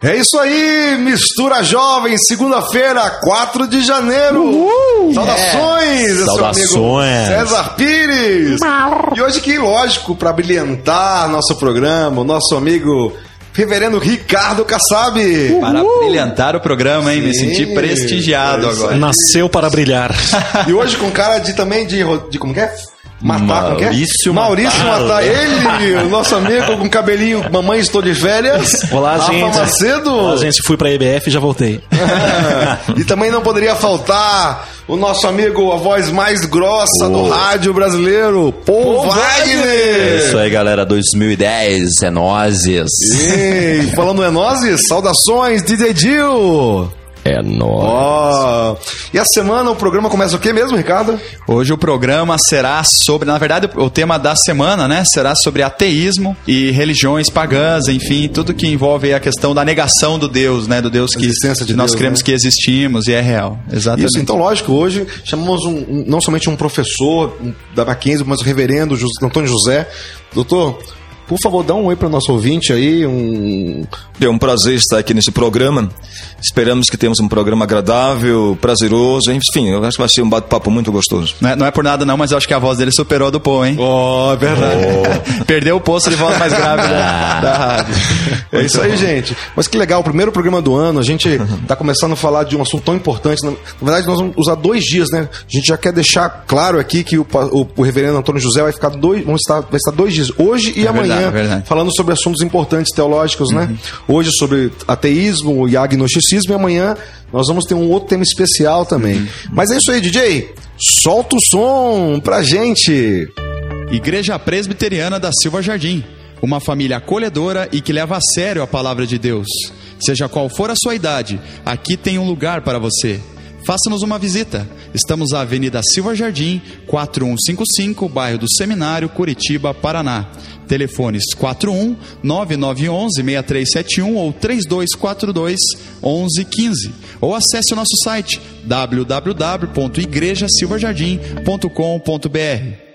É isso aí, mistura jovem, segunda-feira, 4 de janeiro. Uhul, Saudações, é. Saudações. César Pires. E hoje que lógico para brilhantar nosso programa, o nosso amigo Reverendo Ricardo Kassab. Para brilhantar o programa, hein? Sim, Me senti prestigiado é agora. Nasceu para brilhar. e hoje com cara de também de, de como que é? Matar, é? Maurício Maurício Matar. Matar. Ele, o nosso amigo com cabelinho, mamãe estou de férias. Olá, Rafa gente. Macedo. Olá, gente. Fui pra EBF e já voltei. e também não poderia faltar o nosso amigo, a voz mais grossa oh. do rádio brasileiro, Paul, Paul Wagner. Wagner. Isso aí, galera. 2010, é nozes. E falando é nozes, saudações, DJ Dil. É nóis. Oh. E a semana o programa começa o que mesmo, Ricardo? Hoje o programa será sobre, na verdade, o tema da semana, né, será sobre ateísmo e religiões pagãs, enfim, tudo que envolve a questão da negação do Deus, né, do Deus que, de nós Deus, cremos né? que existimos e é real. Exatamente. Isso, então lógico, hoje chamamos um, um, não somente um professor da Mackenzie, mas o reverendo Antônio José. Doutor, por favor, dá um oi para o nosso ouvinte aí. Um... É um prazer estar aqui nesse programa. Esperamos que tenhamos um programa agradável, prazeroso. Enfim, eu acho que vai ser um bate-papo muito gostoso. Não é, não é, por nada, não, mas eu acho que a voz dele superou a do Pô, hein? Oh, é verdade. Oh. Perdeu o posto de voz mais grave da, da rádio. É isso aí, gente. Mas que legal, o primeiro programa do ano, a gente está começando a falar de um assunto tão importante. Na, verdade, nós vamos usar dois dias, né? A gente já quer deixar claro aqui que o, o, o reverendo Antônio José vai ficar dois, vamos estar, vai estar dois dias, hoje e é amanhã. Verdade, é falando sobre assuntos importantes teológicos, né? uhum. né? Hoje sobre ateísmo e agnosticismo e amanhã nós vamos ter um outro tema especial também. Uhum. Mas é isso aí, DJ. Solta o som pra gente. Igreja Presbiteriana da Silva Jardim. Uma família acolhedora e que leva a sério a palavra de Deus. Seja qual for a sua idade, aqui tem um lugar para você. Faça-nos uma visita. Estamos na Avenida Silva Jardim, 4155, bairro do Seminário, Curitiba, Paraná. Telefones 41 9911 6371 ou 3242 1115. Ou acesse o nosso site www.igrejasilvajardim.com.br.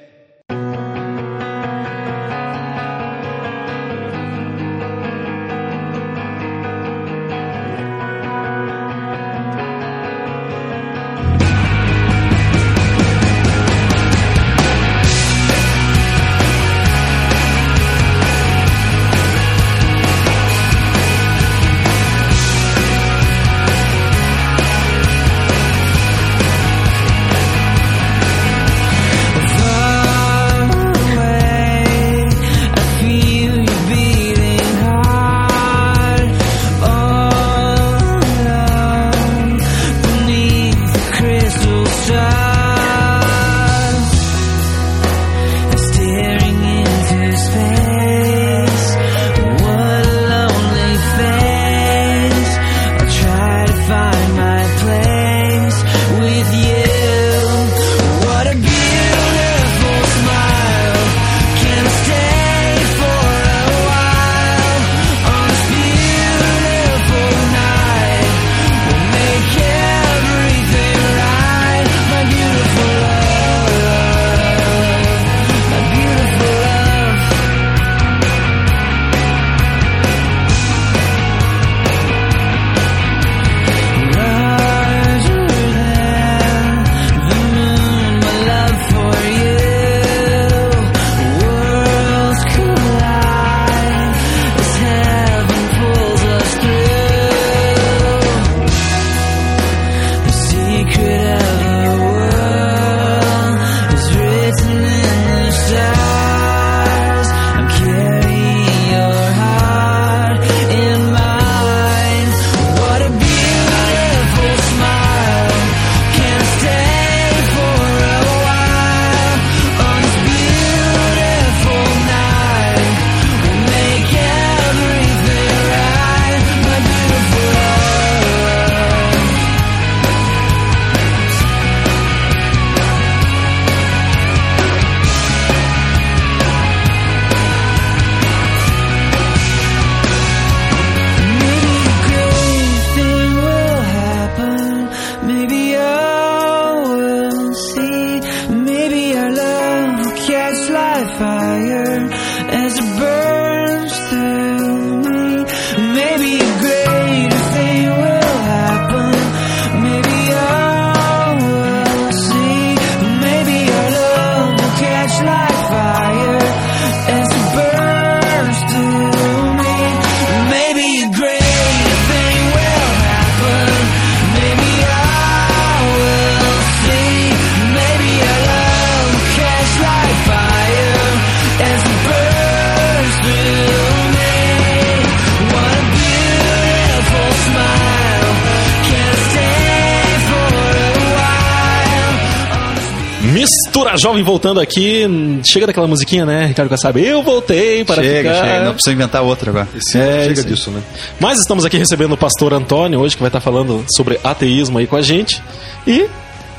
Mistura Jovem voltando aqui. Chega daquela musiquinha, né, Ricardo Kassab? Eu voltei para chega, ficar. chega, não precisa inventar outra agora. É, Chega isso. disso, né? Mas estamos aqui recebendo o pastor Antônio hoje, que vai estar falando sobre ateísmo aí com a gente. E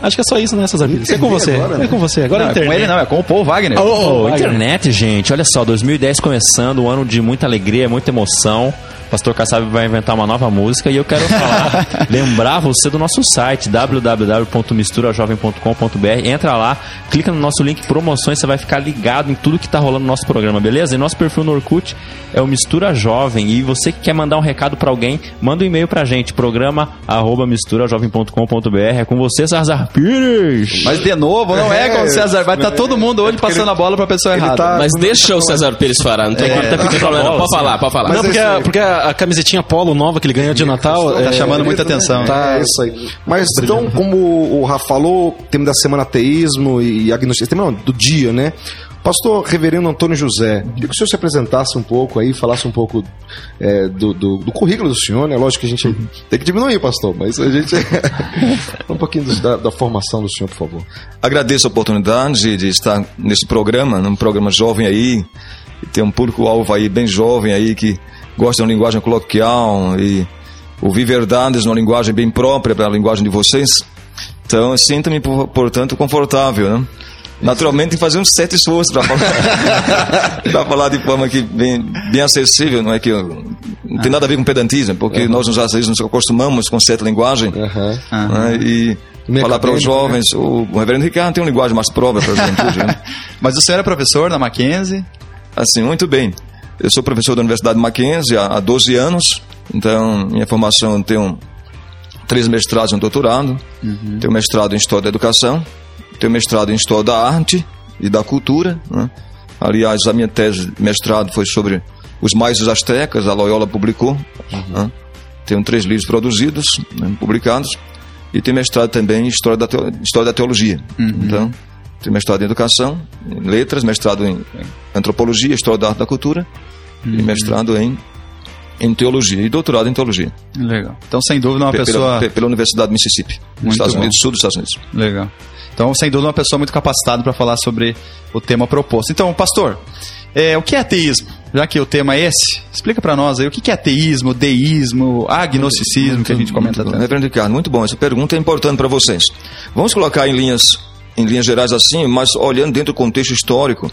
acho que é só isso, né, Cesar Pires? É com você. agora, né? É com você. Agora Não, é com internet. ele não, é com o Paul Wagner. Ô, Ô, Wagner. internet, gente, olha só, 2010 começando, um ano de muita alegria, muita emoção. Pastor Kassab vai inventar uma nova música e eu quero falar, lembrar você do nosso site www.misturajovem.com.br. Entra lá, clica no nosso link promoções, você vai ficar ligado em tudo que tá rolando no nosso programa, beleza? E nosso perfil no Orkut é o Mistura Jovem. E você que quer mandar um recado pra alguém, manda um e-mail pra gente, programa arroba misturajovem.com.br. É com você, Cesar Pires. Mas de novo, não é, É, com o César. Vai estar todo mundo hoje passando a bola pra pessoa errada. tá- Mas deixa o César Pires falar, não tem É, não tem problema. Pode falar, pode falar. Não, porque, a, porque a, a camisetinha polo nova que ele ganhou de Natal. Tá é, chamando muita atenção. Tá, é isso aí. Mas então, como o Rafa falou, tema da semana ateísmo e agnosticismo, tema não, do dia, né? Pastor Reverendo Antônio José, queria que o senhor se apresentasse um pouco aí, falasse um pouco é, do, do, do currículo do senhor, né? Lógico que a gente tem que diminuir, pastor, mas a gente. um pouquinho da, da formação do senhor, por favor. Agradeço a oportunidade de estar nesse programa, num programa jovem aí, e tem um público-alvo aí bem jovem aí que gosta de uma linguagem coloquial e ouvir verdades numa linguagem bem própria para a linguagem de vocês. Então, eu sinto-me, por- portanto, confortável, né? Naturalmente, fazer um certo esforço para falar, falar de forma que bem, bem acessível, não é que não tem nada a ver com pedantismo, porque nós nos nos acostumamos com certa linguagem Aham. né? e Meio falar para os acadêmico, jovens. O, o reverendo Ricardo tem uma linguagem mais própria para a juventude. né? Mas o senhor é professor na Mackenzie. Assim, muito bem. Eu sou professor da Universidade Mackenzie há, há 12 anos, então minha formação tem um, três mestrados e um doutorado. Tenho mestrado em História da Educação, tenho mestrado em História da Arte e da Cultura. né? Aliás, a minha tese de mestrado foi sobre os maíses astecas, a Loyola publicou. né? Tenho três livros produzidos, né, publicados. E tenho mestrado também em História da, Teo- História da Teologia. Então, tenho mestrado em Educação, em Letras, mestrado em Antropologia, História da Arte e da Cultura. E mestrado em, em Teologia. E doutorado em Teologia. Legal. Então, sem dúvida, uma Pe- pessoa. pela, pela Universidade de Mississippi, Muito Estados bom. Unidos, sul dos Estados Unidos. Legal. Então, sem dúvida, uma pessoa muito capacitada para falar sobre o tema proposto. Então, pastor, é, o que é ateísmo? Já que o tema é esse, explica para nós aí o que é ateísmo, deísmo, agnosticismo, que a gente comenta Muito tanto. Reverendo Ricardo, muito bom. Essa pergunta é importante para vocês. Vamos colocar em linhas, em linhas gerais assim, mas olhando dentro do contexto histórico.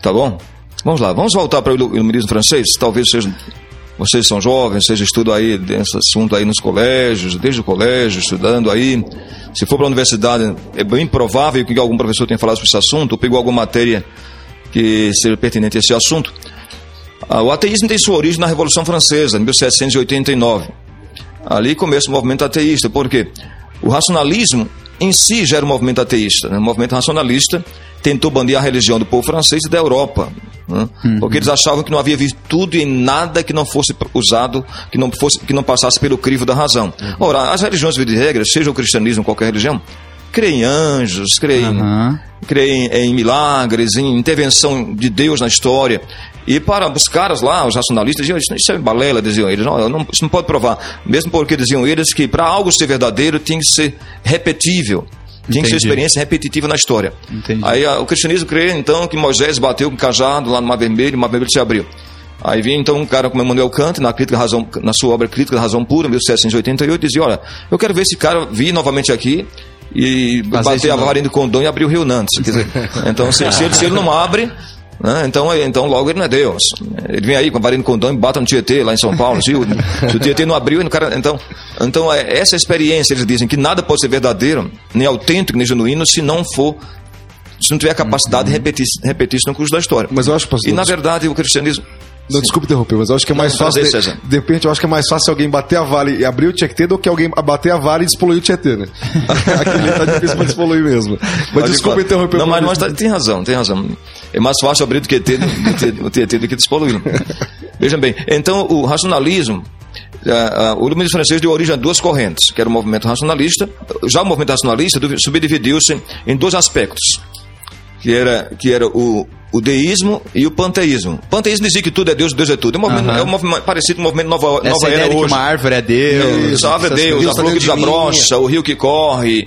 Tá bom? Vamos lá, vamos voltar para o ilu- iluminismo francês. Talvez seja, vocês são jovens, vocês estudam aí esse assunto aí nos colégios, desde o colégio, estudando aí. Se for para a universidade, é bem provável que algum professor tenha falado sobre esse assunto, ou pegou alguma matéria que seja pertinente a esse assunto. Ah, o ateísmo tem sua origem na Revolução Francesa, em 1789. Ali começa o movimento ateísta, porque o racionalismo em si já era um movimento ateísta. Né? O movimento racionalista tentou banir a religião do povo francês e da Europa. né? Porque eles achavam que não havia virtude em nada que não fosse usado, que não, fosse, que não passasse pelo crivo da razão. Ora, as religiões, de regra, seja o cristianismo ou qualquer religião, creem em anjos, creem Aham. creem em milagres, em intervenção de Deus na história. E para os caras lá, os racionalistas, diziam, isso é balela, diziam eles. Não, não, isso não pode provar. Mesmo porque diziam eles que para algo ser verdadeiro tem que ser repetível. Tinha que ser Entendi. experiência repetitiva na história. Entendi. Aí a- o cristianismo crê, então, que Moisés bateu com cajado lá no Mar Vermelho, e o Mar Vermelho se abriu. Aí vinha então um cara como Emmanuel Kant, na, crítica razão, na sua obra Crítica da Razão Pura, 1788, dizia, olha, eu quero ver esse cara vir novamente aqui e isso bater a varinha do condão e abrir o rio Nantes. Dizer, então, se, se ele, se ele não abre, né, então, então logo ele não é Deus. Ele vem aí com a varinha do condão e bata no Tietê, lá em São Paulo. Se o, se o Tietê não abriu, cara, então, então é, essa experiência, eles dizem que nada pode ser verdadeiro, nem autêntico, nem genuíno, se não for se não tiver a capacidade de repetir, repetir isso no curso da história. Mas eu acho, pastor, E na verdade o cristianismo. Não, desculpa interromper, mas eu acho que é mais Não, fácil. prazer, De, César. de repente, eu acho que é mais fácil alguém bater a vale e abrir o Tietê do que alguém bater a vale e despoluir o Tietê, né? Aquele tá difícil pra despoluir mesmo. Mas desculpa Pode- interromper. Não, mas, mas tá- tem razão, tem razão. É mais fácil abrir do que ter, o Tietê do que despoluí-lo. Vejam bem, então o racionalismo. ah, ah, o iluminismo francês deu origem a duas correntes, que era o movimento racionalista. Já o movimento racionalista subdividiu-se em dois aspectos. Que era, que era o, o deísmo e o panteísmo. O panteísmo dizia que tudo é Deus, Deus é tudo. É, um movimento, é um movimento parecido com o movimento Nova, Essa Nova ideia Era de que hoje. uma árvore é Deus. Isso, a árvore é Deus, coisas. a flor que desabrocha, o rio que corre, e,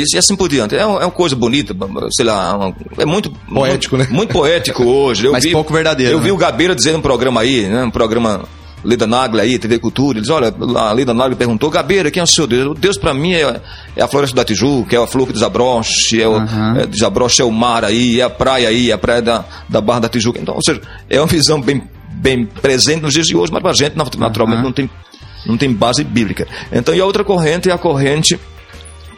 e- e assim por diante. É, uma- é uma coisa bonita, sei lá, uma- é muito Poético, muito, né? Muito poético hoje. Eu Mas vi, pouco verdadeiro, Eu vi né? o Gabeira dizendo um programa aí, né, um programa Leda Nagli aí, TV Cultura, ele diz, olha, a Leda Nagli perguntou, Gabeira, quem é o seu Deus? O Deus pra mim é, é a floresta da Tijuca, é a flor que desabroche, é o, Aham. é, desabroche é o mar aí, é a praia aí, é a praia da, da Barra da Tijuca. Então, ou seja, é uma visão bem, bem presente nos dias de hoje, mas pra gente, nat- naturalmente, Aham. não tem, não tem base bíblica. Então, e a outra corrente é a corrente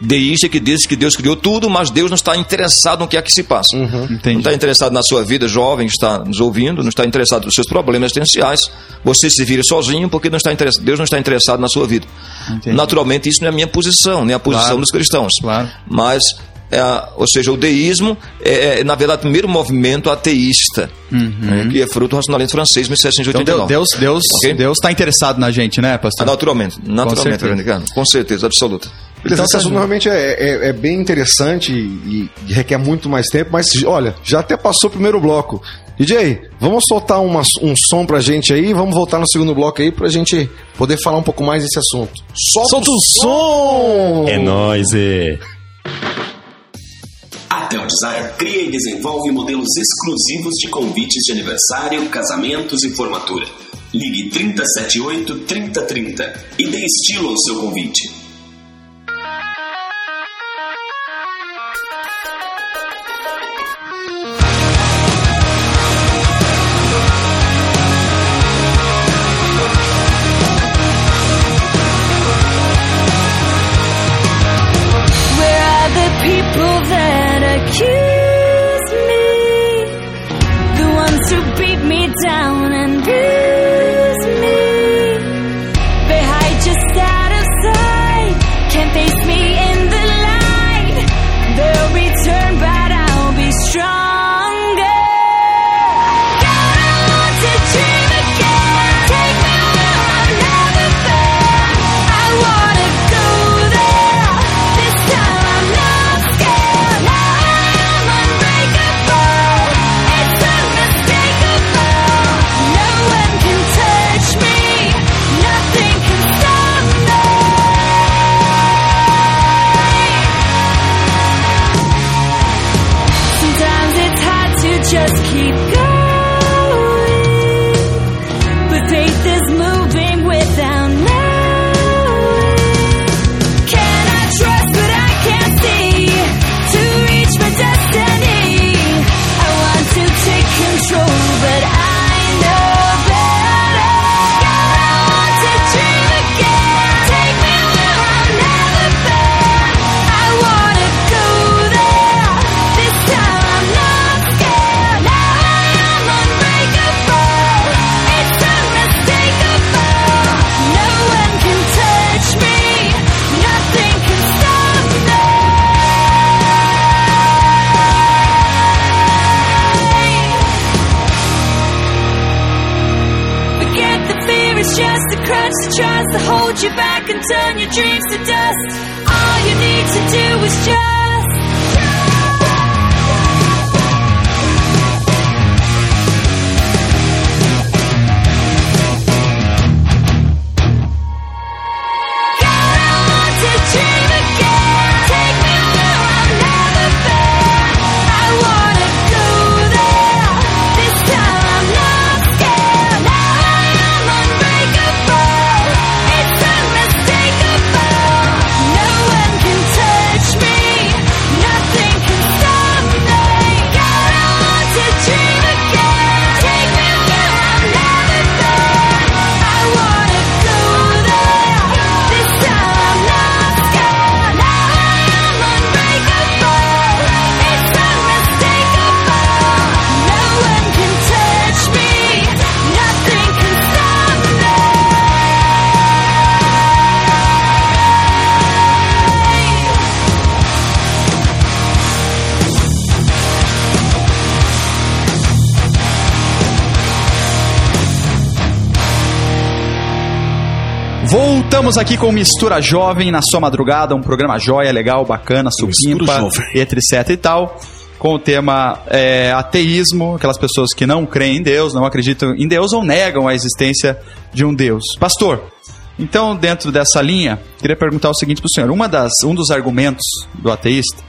deísta que diz que Deus criou tudo, mas Deus não está interessado no que é que se passa. Não Entendi. está interessado na sua vida jovem, que está nos ouvindo, não está interessado nos seus problemas existenciais. Você se vira sozinho porque não está Deus não está interessado na sua vida. Entendi. Naturalmente, isso não é a minha posição, nem a posição Claro. dos cristãos. Claro. Mas, é, ou seja, o deísmo é, é, na verdade, o primeiro movimento ateísta, né, que é fruto do racionalismo francês, Então 1789. Deus, Deus, Ok? Deus está interessado na gente, né, Ah, pastor? Naturalmente, naturalmente, certeza. Reverendo Ricardo. com certeza absoluta. Beleza, Então esse tá assunto bom. realmente é, é- é bem interessante e, e requer muito mais tempo, mas olha, já até passou o primeiro bloco. DJ, vamos soltar uma- um som pra gente aí, vamos voltar no segundo bloco aí pra gente poder falar um pouco mais desse assunto. Solta, o som! É nóis, é. Design cria e desenvolve modelos exclusivos de convites de aniversário, casamentos e formatura. Ligue 378 3030 e dê estilo ao seu convite. Voltamos aqui com Mistura Jovem na sua madrugada, um programa joia, legal, bacana, supimpa, etc e tal. com o tema é, ateísmo, aquelas pessoas que não creem em Deus, não acreditam em Deus ou negam a existência de um Deus. Pastor, então dentro dessa linha, queria perguntar o seguinte para o senhor: Uma das, um dos argumentos do ateísta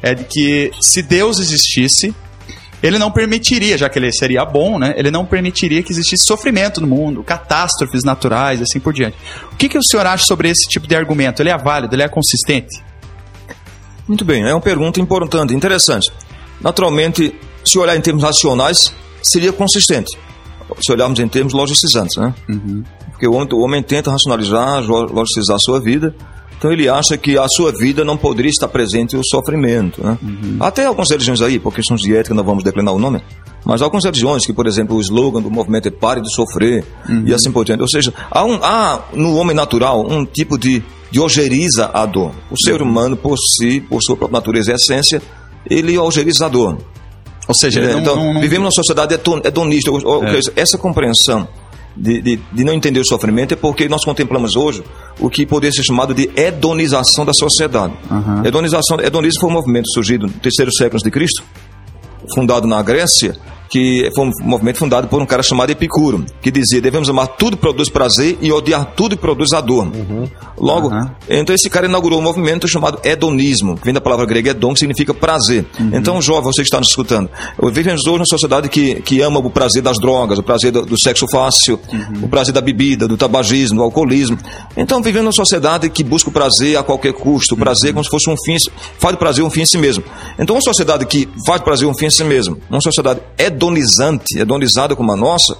é de que se Deus existisse, ele não permitiria, já que ele seria bom, né? Ele não permitiria que existisse sofrimento no mundo, catástrofes naturais, assim por diante. O que, que o senhor acha sobre esse tipo de argumento? Ele é válido? Ele é consistente? Muito bem, é uma pergunta importante, interessante. Naturalmente, se olhar em termos racionais, seria consistente. Se olharmos em termos logicizantes, né? Porque o homem, o homem tenta racionalizar, lo- logicizar a sua vida, então ele acha que a sua vida não poderia estar presente o sofrimento, né? Até algumas religiões aí, por questões de ética, não vamos declinar o nome, mas algumas religiões que, por exemplo, o slogan do movimento é pare de sofrer e assim por diante. Ou seja, há, um- há no homem natural um tipo de, de ojeriza à dor. O ser humano, por si, por sua própria natureza e essência, ele a dor. Ou seja, É, não, então, não- não- vivemos numa sociedade hedon- hedonista. Seja, Essa compreensão de, de, de não entender o sofrimento é porque nós contemplamos hoje o que poderia ser chamado de hedonização da sociedade. Hedonização, hedonismo foi um movimento surgido no terceiro século de Cristo, fundado na Grécia, que foi um movimento fundado por um cara chamado Epicuro, que dizia: devemos amar tudo que produz prazer e odiar tudo que produz a dor. Logo, então esse cara inaugurou um movimento chamado hedonismo, que vem da palavra grega hedon, que significa prazer. Então, jovem, você que está nos escutando, vivemos hoje numa sociedade que, que ama o prazer das drogas, o prazer do, do sexo fácil, o prazer da bebida, do tabagismo, do alcoolismo. Então, vivemos numa sociedade que busca o prazer a qualquer custo, o prazer como se fosse um fim, faz do prazer um fim em si mesmo. Então, uma sociedade que faz do prazer um fim em si mesmo, uma sociedade hedonizante, hedonizada como a nossa,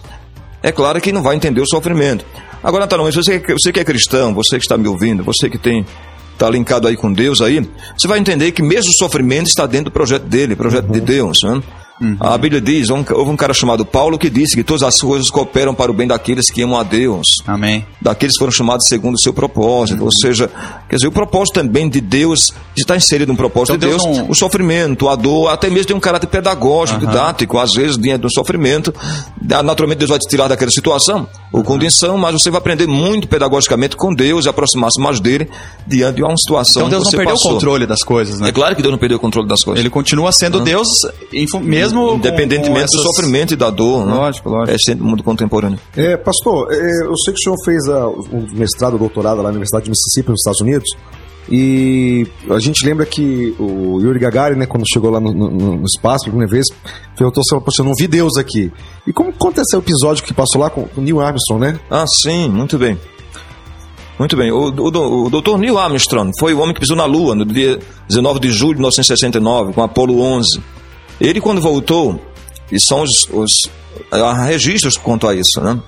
é claro que não vai entender o sofrimento. Agora, naturalmente, você, que- você que é cristão, você que está me ouvindo, você que tem está linkado aí com Deus aí, você vai entender que mesmo o sofrimento está dentro do projeto dele, projeto de Deus. Né? A Bíblia diz, houve um cara chamado Paulo que disse que todas as coisas cooperam para o bem daqueles que amam a Deus Amém. daqueles que foram chamados segundo o seu propósito. Ou seja, quer dizer, o propósito também de Deus está inserido no propósito Então de Deus, Deus não- o sofrimento, a dor, até mesmo tem um caráter pedagógico, didático, às vezes diante do sofrimento. Ah, Naturalmente Deus vai te tirar daquela situação ou condição, mas você vai aprender muito pedagogicamente com Deus e aproximar-se mais dele diante de uma situação Então Deus não perdeu passou. o controle das coisas, né? É claro que Deus não perdeu o controle das coisas. Ele continua sendo Deus, fu- mesmo Independentemente com do essas- sofrimento e da dor. né? Lógico, lógico. É sempre mundo contemporâneo. É, pastor, é, eu sei que o senhor fez ah, um mestrado, doutorado lá na Universidade de Mississippi, nos Estados Unidos, e a gente lembra que o Yuri Gagarin, né, quando chegou lá no, no- no espaço, pela primeira vez, perguntou se eu não vi Deus aqui. E como aconteceu o episódio que passou lá com o Neil Armstrong, né? Ah, sim, muito bem. Muito bem. O, o, o Dr. Neil Armstrong foi o homem que pisou na Lua no dia 19 de julho de 1969, com Apolo 11. Ele, quando voltou, e são os, os registros quanto a isso, né?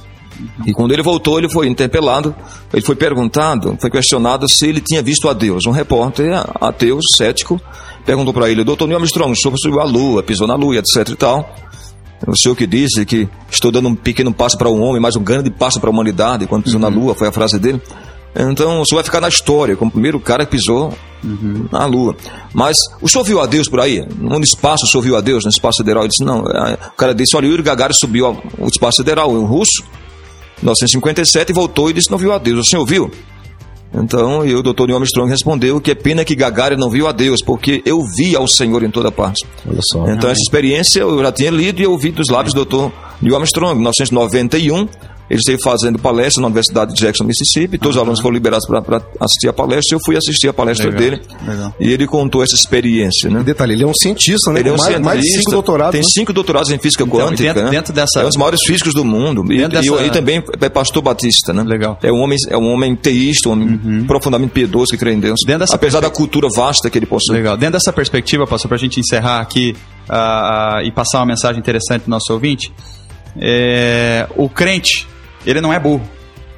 E quando ele voltou, ele foi interpelado, ele foi perguntado, foi questionado se ele tinha visto a Deus. Um repórter ateu, cético, perguntou para ele, doutor Neil Armstrong, o senhor subiu a Lua, pisou na Lua, etc e tal. O senhor que disse que estou dando um pequeno passo para o homem, mas um grande passo para a humanidade, quando pisou na Lua, foi a frase dele. Então, o senhor vai ficar na história como o primeiro cara que pisou na Lua. Mas o senhor viu a Deus por aí? No espaço, o senhor viu a Deus no espaço sideral? Ele disse, não. Aí O cara disse, olha, Yuri Gagarin subiu ao espaço sideral, um russo, em 1957, e voltou e disse, não viu a Deus. O senhor viu? Então, e o doutor Neil Armstrong respondeu que é pena que Gagarin não viu a Deus, porque eu vi ao Senhor em toda parte. Olha só. Então, essa experiência eu já tinha lido e ouvido dos lábios do Dr. Neil Armstrong, em 1991. Ele esteve fazendo palestra na Universidade de Jackson, Mississippi. Todos os alunos foram liberados para assistir a palestra. Eu fui assistir a palestra Legal, dele. legal. E ele contou essa experiência. Né? Detalhe, ele é um cientista, né? Ele é um mais, mais de cientista, cinco doutorados. Tem né? cinco doutorados em física quântica. dentro- né? dentro dessa- É um dos maiores físicos do mundo. E, Dentro e, dessa- e também é pastor batista, né? Legal. Uhum. É um homem, é um homem teísta, um homem profundamente piedoso que crê em Deus. Dentro dessa Apesar da cultura vasta que ele possui. Legal. Dentro dessa perspectiva, pastor, para a gente encerrar aqui ah, e passar uma mensagem interessante para o nosso ouvinte, é, o crente, ele não é burro,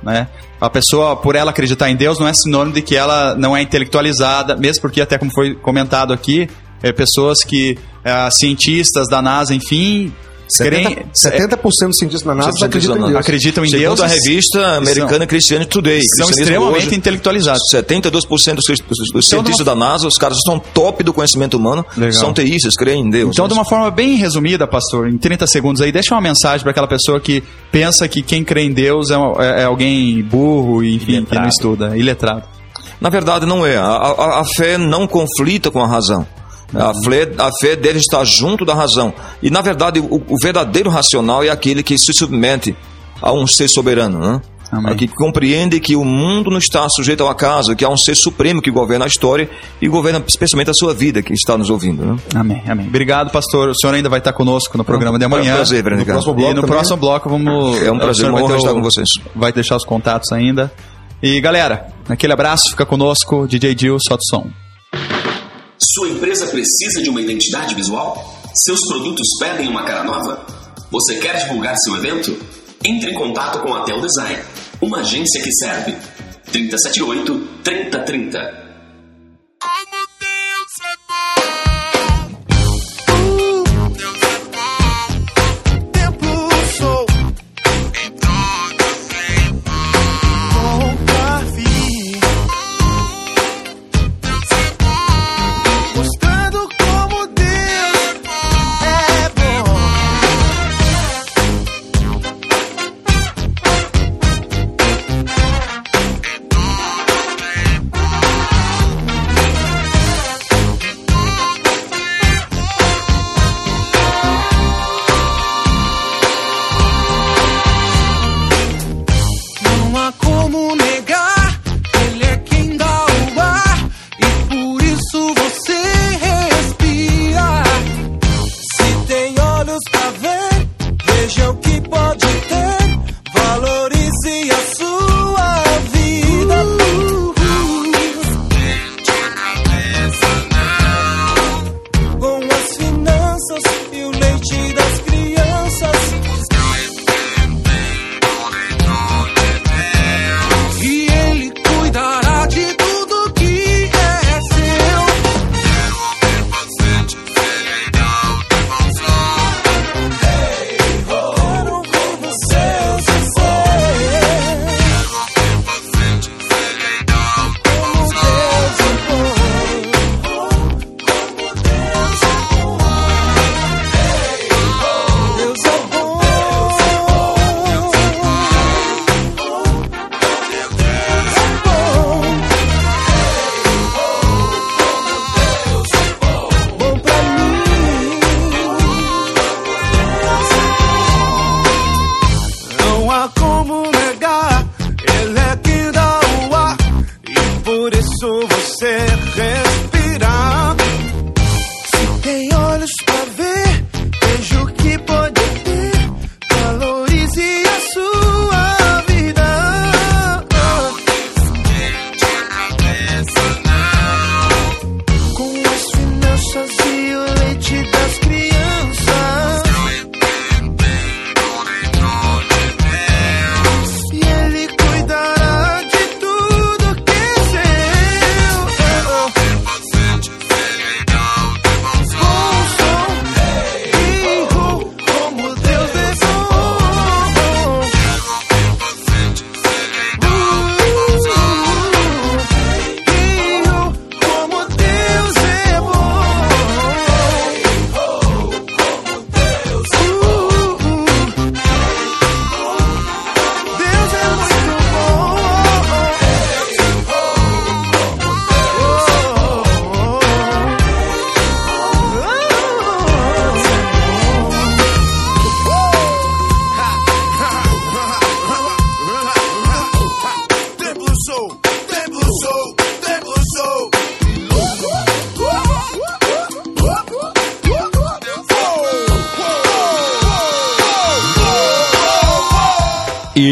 né? A pessoa, por ela acreditar em Deus, não é sinônimo de que ela não é intelectualizada, mesmo porque, até como foi comentado aqui, é, pessoas que, ah, cientistas da NASA, enfim, 70%, 70% dos cientistas da NASA 70% acreditam em da Deus. acreditam em Segundo Deus. a revista americana Christianity Today. são extremamente hoje, intelectualizados. 72% dos, dos, dos Então, cientistas da NASA, os caras são top do conhecimento humano, Legal. são teístas, creem em Deus. Então, de uma forma bem resumida, pastor, em 30 segundos aí, deixa uma mensagem para aquela pessoa que pensa que quem crê em Deus é, é- é alguém burro, enfim, que não estuda, iletrado. Na verdade, não é. A, a- a fé não conflita com a razão. A fé, a fé dele está junto da razão. E, na verdade, o, o verdadeiro racional é aquele que se submete a um ser soberano, né? Amém. Que compreende que o mundo não está sujeito ao acaso, que há um ser supremo que governa a história e governa especialmente a sua vida, que está nos ouvindo. Né? Amém, amém. Obrigado, pastor. O senhor ainda vai estar conosco no programa de amanhã. É um prazer, No próximo E no também. próximo bloco vamos. É um prazer, uma vai honra ter o- estar com vocês. Vai deixar os contatos ainda. E galera, aquele abraço, fica conosco, DJ Dil, solta o som. Sua empresa precisa de uma identidade visual? Seus produtos pedem uma cara nova? Você quer divulgar seu evento? Entre em contato com a Tel Design, uma agência que serve. 378 3030.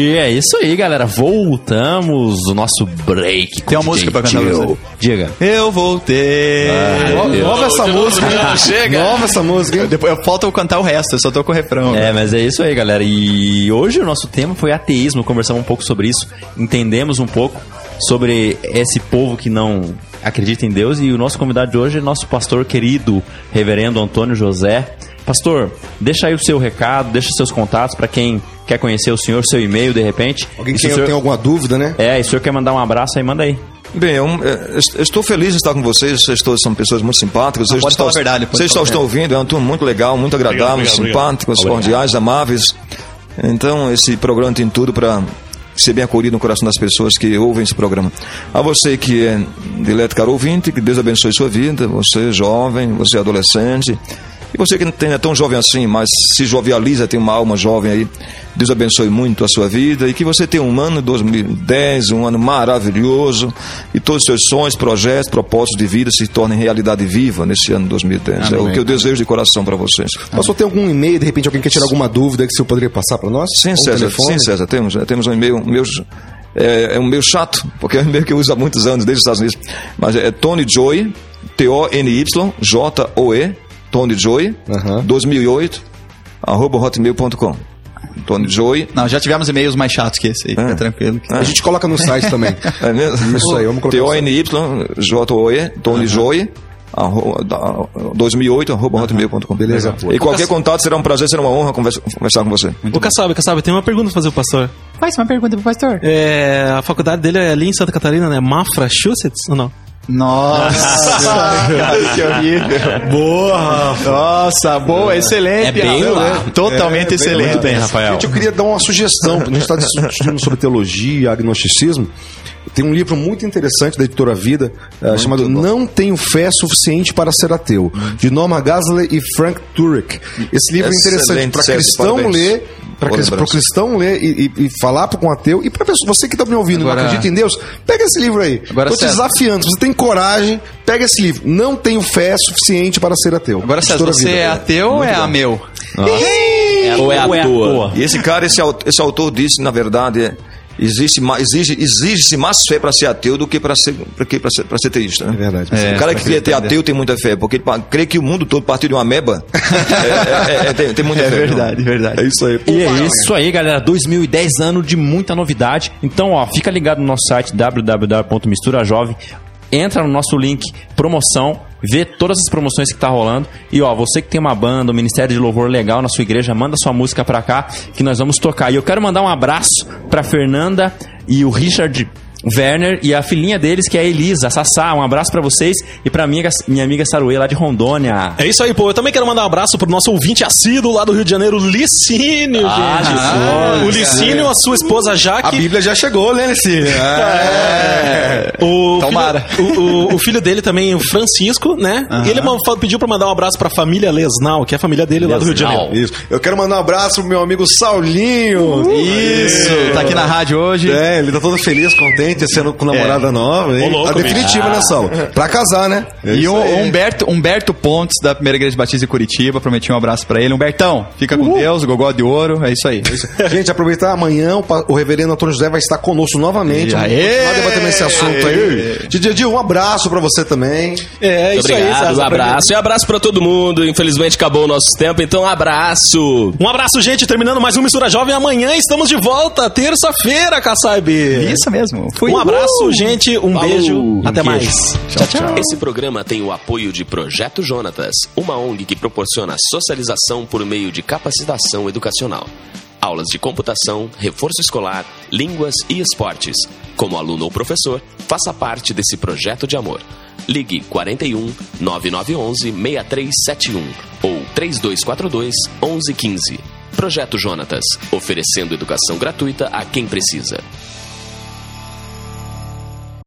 E é isso aí, galera. Voltamos o nosso break. Tem uma música pra cantar você. Diga. Eu voltei. Nova essa música. Chega. Nova essa música. Depois falta eu cantar o resto, eu só tô com o refrão. É, mas é isso aí, galera. E hoje o nosso tema foi ateísmo. Conversamos um pouco sobre isso, entendemos um pouco sobre esse povo que não acredita em Deus. E o nosso convidado de hoje é nosso pastor querido, Reverendo Antônio José. Pastor, deixa aí o seu recado, deixa seus contatos para quem quer conhecer o senhor, seu e-mail de repente. Alguém que senhor- tem alguma dúvida, né? É, e o senhor quer mandar um abraço aí, manda aí. Bem, eu, eh, est- estou feliz de estar com vocês. Vocês todos são pessoas muito simpáticas. Não, Vocês pode estão- falar a verdade, pode Vocês falar estão ouvindo, é uma turma muito legal, muito agradável, Obrigado, obrigado, simpáticos, obrigado. cordiais, amáveis. Então, esse programa tem tudo para ser bem acolhido no coração das pessoas que ouvem esse programa. A você que é dileto caro ouvinte, que Deus abençoe sua vida, você jovem, você adolescente, e você que não tem- é tão jovem assim, mas se jovializa, tem uma alma jovem aí, Deus abençoe muito a sua vida e que você tenha um ano de 2010, um ano maravilhoso e todos os seus sonhos, projetos, propósitos de vida se tornem realidade viva nesse ano de 2010. é o que eu desejo de coração para vocês. Pastor, tem algum e-mail, de repente alguém quer tirar alguma dúvida que o senhor poderia passar para nós? Sim, Ou César, telefone? sim, César, temos, né? temos um e-mail, um meu, é, é um meio chato, porque é um e-mail que eu uso há muitos anos, desde os Estados Unidos, mas é Tony Joy, T-O-N-Y, J-O-E, Tony Joy, Aham. 2008, arroba hotmail.com. Tony Joy, Não, já tivemos e-mails mais chatos que esse aí, Ah. tranquilo. A gente coloca no site também. é mesmo? Isso aí, vamos colocar T-O-N-Y, J-O-E, Tony Joy, arroba, da- 2008, arroba hotmail.com. Beleza. E qualquer contato será um prazer, será uma honra conversa- conversar com você. O Kassab, Kassab, tem uma pergunta pra fazer pro pastor. Faz uma pergunta pro pastor. É, a faculdade dele é ali em Santa Catarina, né? Massachusetts ou não? Nossa, cara, que horrível. Boa, Nossa, boa, excelente. É bem Rafael. lá. Totalmente excelente. Muito bem, Rafael. Gente, eu queria dar uma sugestão. A gente está discutindo sobre teologia, agnosticismo. Tem um livro muito interessante da editora Vida, eh, chamado Não Tenho Fé Suficiente para Ser Ateu, de Norma Gasley e Frank Turek. Esse livro é interessante Excelente, para Sérgio, cristão parabéns. ler, para o cristão ler e, e- e falar com um ateu. E para você que está me ouvindo e não Agora- acredita em Deus, pega esse livro aí. Agora, Estou te desafiando. Se você tem coragem, pega esse livro. Não Tenho Fé Suficiente para Ser Ateu. Agora, César, você Vida. é ateu ou é ameu? Ou é à toa? E esse cara, esse, esse autor disse, na verdade, é, existe exige, exige-se mais fé para ser ateu do que para ser, pra que- pra ser, pra ser teísta. Né? É verdade. o cara que queria ter ateu tem muita fé, porque ele crê que o mundo todo partiu de uma ameba. é, é- é- tem, tem muita É fé. verdade, verdade. É isso aí. E é isso aí, galera. 2010 ano de muita novidade. Então, ó, fica ligado no nosso site www.misturajovem. Entra no nosso link promoção, vê todas as promoções que tá rolando. E ó, você que tem uma banda, um ministério de louvor legal na sua igreja, manda sua música pra cá que nós vamos tocar. E eu quero mandar um abraço pra Fernanda e o Richard Werner e a filhinha deles, que é a Elisa, a Sassá. Um abraço pra vocês e pra minha, minha amiga Saruê lá de Rondônia. É isso aí, pô. Eu também quero mandar um abraço pro nosso ouvinte assíduo lá do Rio de Janeiro, Licínio, Ah, gente. Jesus. o Licínio, a sua esposa A Jaque. Bíblia já chegou, né, Licínio? É. O Tomara. Filho, o, o- o filho dele também, o Francisco, né? E ele pediu pra mandar um abraço pra família Lesnal, que é a família dele lá do Rio de. Janeiro. Isso. Eu quero mandar um abraço pro meu amigo Saulinho. Isso, tá aqui na rádio hoje. É, ele tá todo feliz, contente, sendo com namorada nova, hein? Louco, a definitiva, né, Saulo? Pra casar, né? É E isso o aí. Humberto, Humberto Pontes, da Primeira Igreja Batista de Curitiba, prometi um abraço pra ele. Humbertão, fica com Deus, gogó de ouro, é isso aí. Gente, aproveitar amanhã, o, reverendo Antônio José vai estar conosco novamente. Vamos Aê! debatendo esse assunto aí. Didi, um abraço pra você também. É, isso aí, Obrigado, César. um abraço. E abraço pra todo mundo. Infelizmente acabou o nosso tempo, então abraço. Um abraço, gente. Terminando mais um Mistura Jovem. Amanhã estamos de volta, terça-feira, Kassab. Isso mesmo. Fui. Um abraço, gente. Um Falou. beijo. Até Um mais. queijo. Tchau, tchau. Esse programa tem o apoio de Projeto Jonatas, uma ONG que proporciona socialização por meio de capacitação educacional. Aulas de computação, reforço escolar, línguas e esportes. Como aluno ou professor, faça parte desse projeto de amor. Ligue 41 9911 6371 ou 3242 1115. Projeto Jonatas, oferecendo educação gratuita a quem precisa.